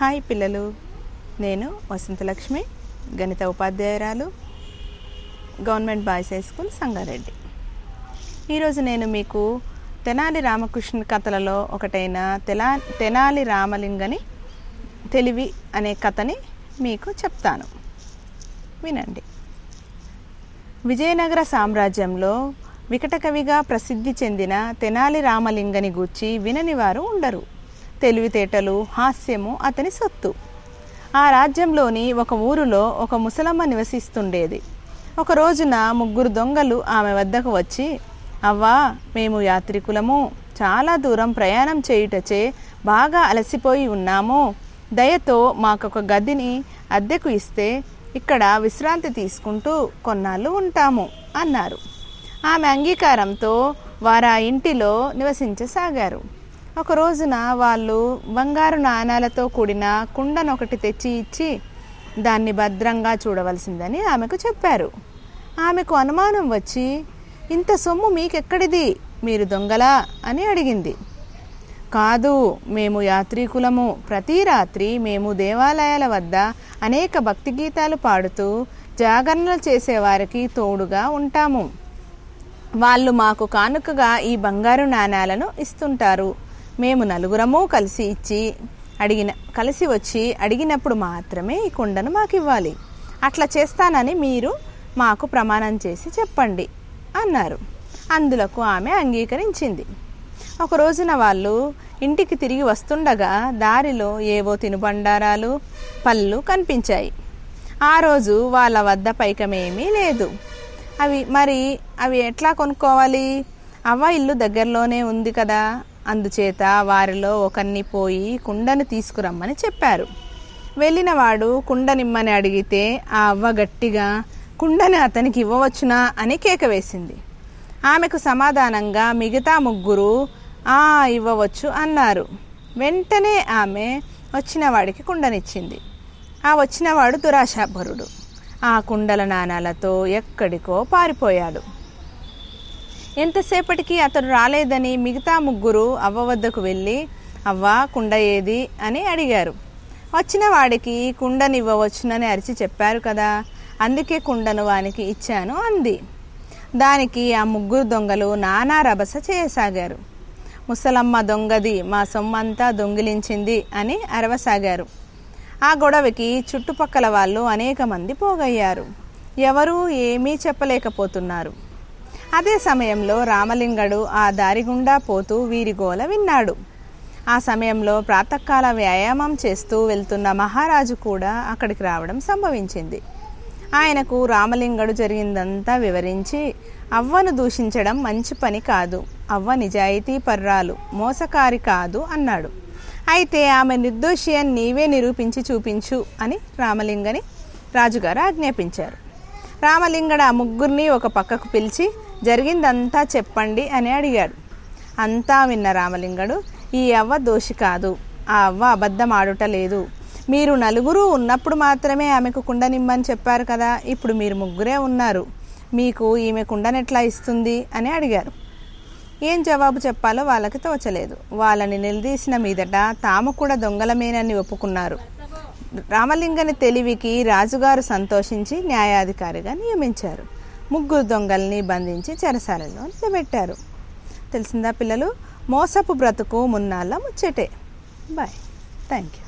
Hi పిల్లలు. నేను వసంతలక్ష్మి గణిత ఉపాధ్యాయురాలు government boys high school Sangareddy. ఈరోజు నేను మీకు తెనాలి రామకృష్ణ కథలలో ఒకటైన తెలా తెనాలి రామలింగని తెలివి అనే కథని మీకు చెప్తాను. వినండి. విజయనగర సామ్రాజ్యంలో వికటకవిగా ప్రసిద్ధి చెందిన తెనాలి రామలింగని గూర్చి వినని వారు ఉండరు. తెలివితేటలు హాస్యము అతని సొత్తు. ఆ రాజ్యంలోని ఒక ఊరిలో ఒక ముసలమ్మ నివసిస్తుండేది. ఒక రోజున ముగ్గురు దొంగలు ఆమె వద్దకు వచ్చి అవ్వా మేము యాత్రికులము. చాలా దూరం ప్రయాణం చేయుటచే బాగా అలసిపోయి ఉన్నాము. దయతో మాకొక గదిని అద్దెకు ఇస్తే ఇక్కడ విశ్రాంతి తీసుకుంటూ కొన్నాళ్ళు ఉంటాము అన్నారు. ఆమె అంగీకారంతో వారు ఆ ఇంటిలో నివసించసాగారు. ఒక రోజున వాళ్ళు బంగారు నాణాలతో కూడిన కుండనొకటి తెచ్చి ఇచ్చి దాన్ని భద్రంగా చూడవలసిందని ఆమెకు చెప్పారు. ఆమెకు అనుమానం వచ్చి ఇంత సొమ్ము మీకెక్కడిది? మీరు దొంగలా? అని అడిగింది. కాదు మేము యాత్రికులము. ప్రతి రాత్రి మేము దేవాలయాల వద్ద అనేక భక్తి గీతాలు పాడుతూ జాగరణలు చేసేవారికి తోడుగా ఉంటాము. వాళ్ళు మాకు కానుకగా ఈ బంగారు నాణాలను ఇస్తుంటారు. మేము నలుగురము కలిసి ఇచ్చి అడిగిన కలిసి వచ్చి అడిగినప్పుడు మాత్రమే ఈ కుండను మాకు ఇవ్వాలి. అట్లా చేస్తానని మీరు మాకు ప్రమాణం చేసి చెప్పండి అన్నారు. అందులకు ఆమె అంగీకరించింది. ఒక రోజున వాళ్ళు ఇంటికి తిరిగి వస్తుండగా దారిలో ఏవో తినుబండారాలు పళ్ళు కనిపించాయి. ఆ రోజు వాళ్ళ వద్ద పైకమేమీ లేదు. అవి మరి అవి ఎట్లా కొనుక్కోవాలి? అవ్వ ఇల్లు దగ్గరలోనే ఉంది కదా. అందుచేత వారిలో ఒకరిని పోయి కుండను తీసుకురమ్మని చెప్పారు. వెళ్ళినవాడు కుండ నిమ్మని అడిగితే ఆ అవ్వ గట్టిగా కుండని అతనికి ఇవ్వవచ్చునా? అని కేక వేసింది. ఆమెకు సమాధానంగా మిగతా ముగ్గురు ఆ ఇవ్వవచ్చు అన్నారు. వెంటనే ఆమె వచ్చినవాడికి కుండనిచ్చింది. ఆ వచ్చినవాడు దురాశాపరుడు. ఆ కుండల నాణాలతో ఎక్కడికో పారిపోయాడు. ఎంతసేపటికి అతడు రాలేదని మిగతా ముగ్గురు అవ్వ వద్దకు వెళ్ళి అవ్వ కుండ ఏది? అని అడిగారు. వచ్చిన వాడికి కుండనివ్వవచ్చునని అరిచి చెప్పారు కదా అందుకే కుండను వానికి ఇచ్చాను అంది. దానికి ఆ ముగ్గురు దొంగలు నానా రభస చేయసాగారు. ముసలమ్మ దొంగది మా సొమ్మంతా దొంగిలించింది అని అరవసాగారు. ఆ గొడవకి చుట్టుపక్కల వాళ్ళు అనేక మంది పోగయ్యారు. ఎవరూ ఏమీ చెప్పలేకపోతున్నారు. అదే సమయంలో రామలింగడు ఆ దారి గుండా పోతూ వీరి గోల విన్నాడు. ఆ సమయంలో ప్రాతకాల వ్యాయామం చేస్తూ వెళ్తున్న మహారాజు కూడా అక్కడికి రావడం సంభవించింది. ఆయనకు రామలింగడు జరిగిందంతా వివరించి అవ్వను దూషించడం మంచి పని కాదు. అవ్వ నిజాయితీ పర్రాలు మోసకారి కాదు అన్నాడు. అయితే ఆమె నిర్దోషి అని నీవే నిరూపించి చూపించు అని రామలింగని రాజుగారు ఆజ్ఞాపించారు. రామలింగడు ఆ ముగ్గురిని ఒక పక్కకు పిలిచి జరిగిందంతా చెప్పండి అని అడిగాడు. అంతా విన్న రామలింగడు ఈ అవ్వ దోషి కాదు. ఆ అవ్వ అబద్ధం ఆడుట లేదు. మీరు నలుగురు ఉన్నప్పుడు మాత్రమే ఆమెకు కుండనిమ్మని చెప్పారు కదా ఇప్పుడు మీరు ముగ్గురే ఉన్నారు. మీకు ఈమె కుండనెట్లా ఇస్తుంది? అని అడిగారు. ఏం జవాబు చెప్పాలో వాళ్ళకి తోచలేదు. వాళ్ళని నిలదీసిన మీదట తాము కూడా దొంగలమేనని ఒప్పుకున్నారు. రామలింగని తెలివికి రాజుగారు సంతోషించి న్యాయాధికారిగా నియమించారు. ముగ్గురు దొంగల్ని బంధించి చెరసాలలో నిలబెట్టారు. తెలిసిందా పిల్లలు? మోసపు బ్రతుకు మున్నాళ్ళ ముచ్చటే. బాయ్. Thank you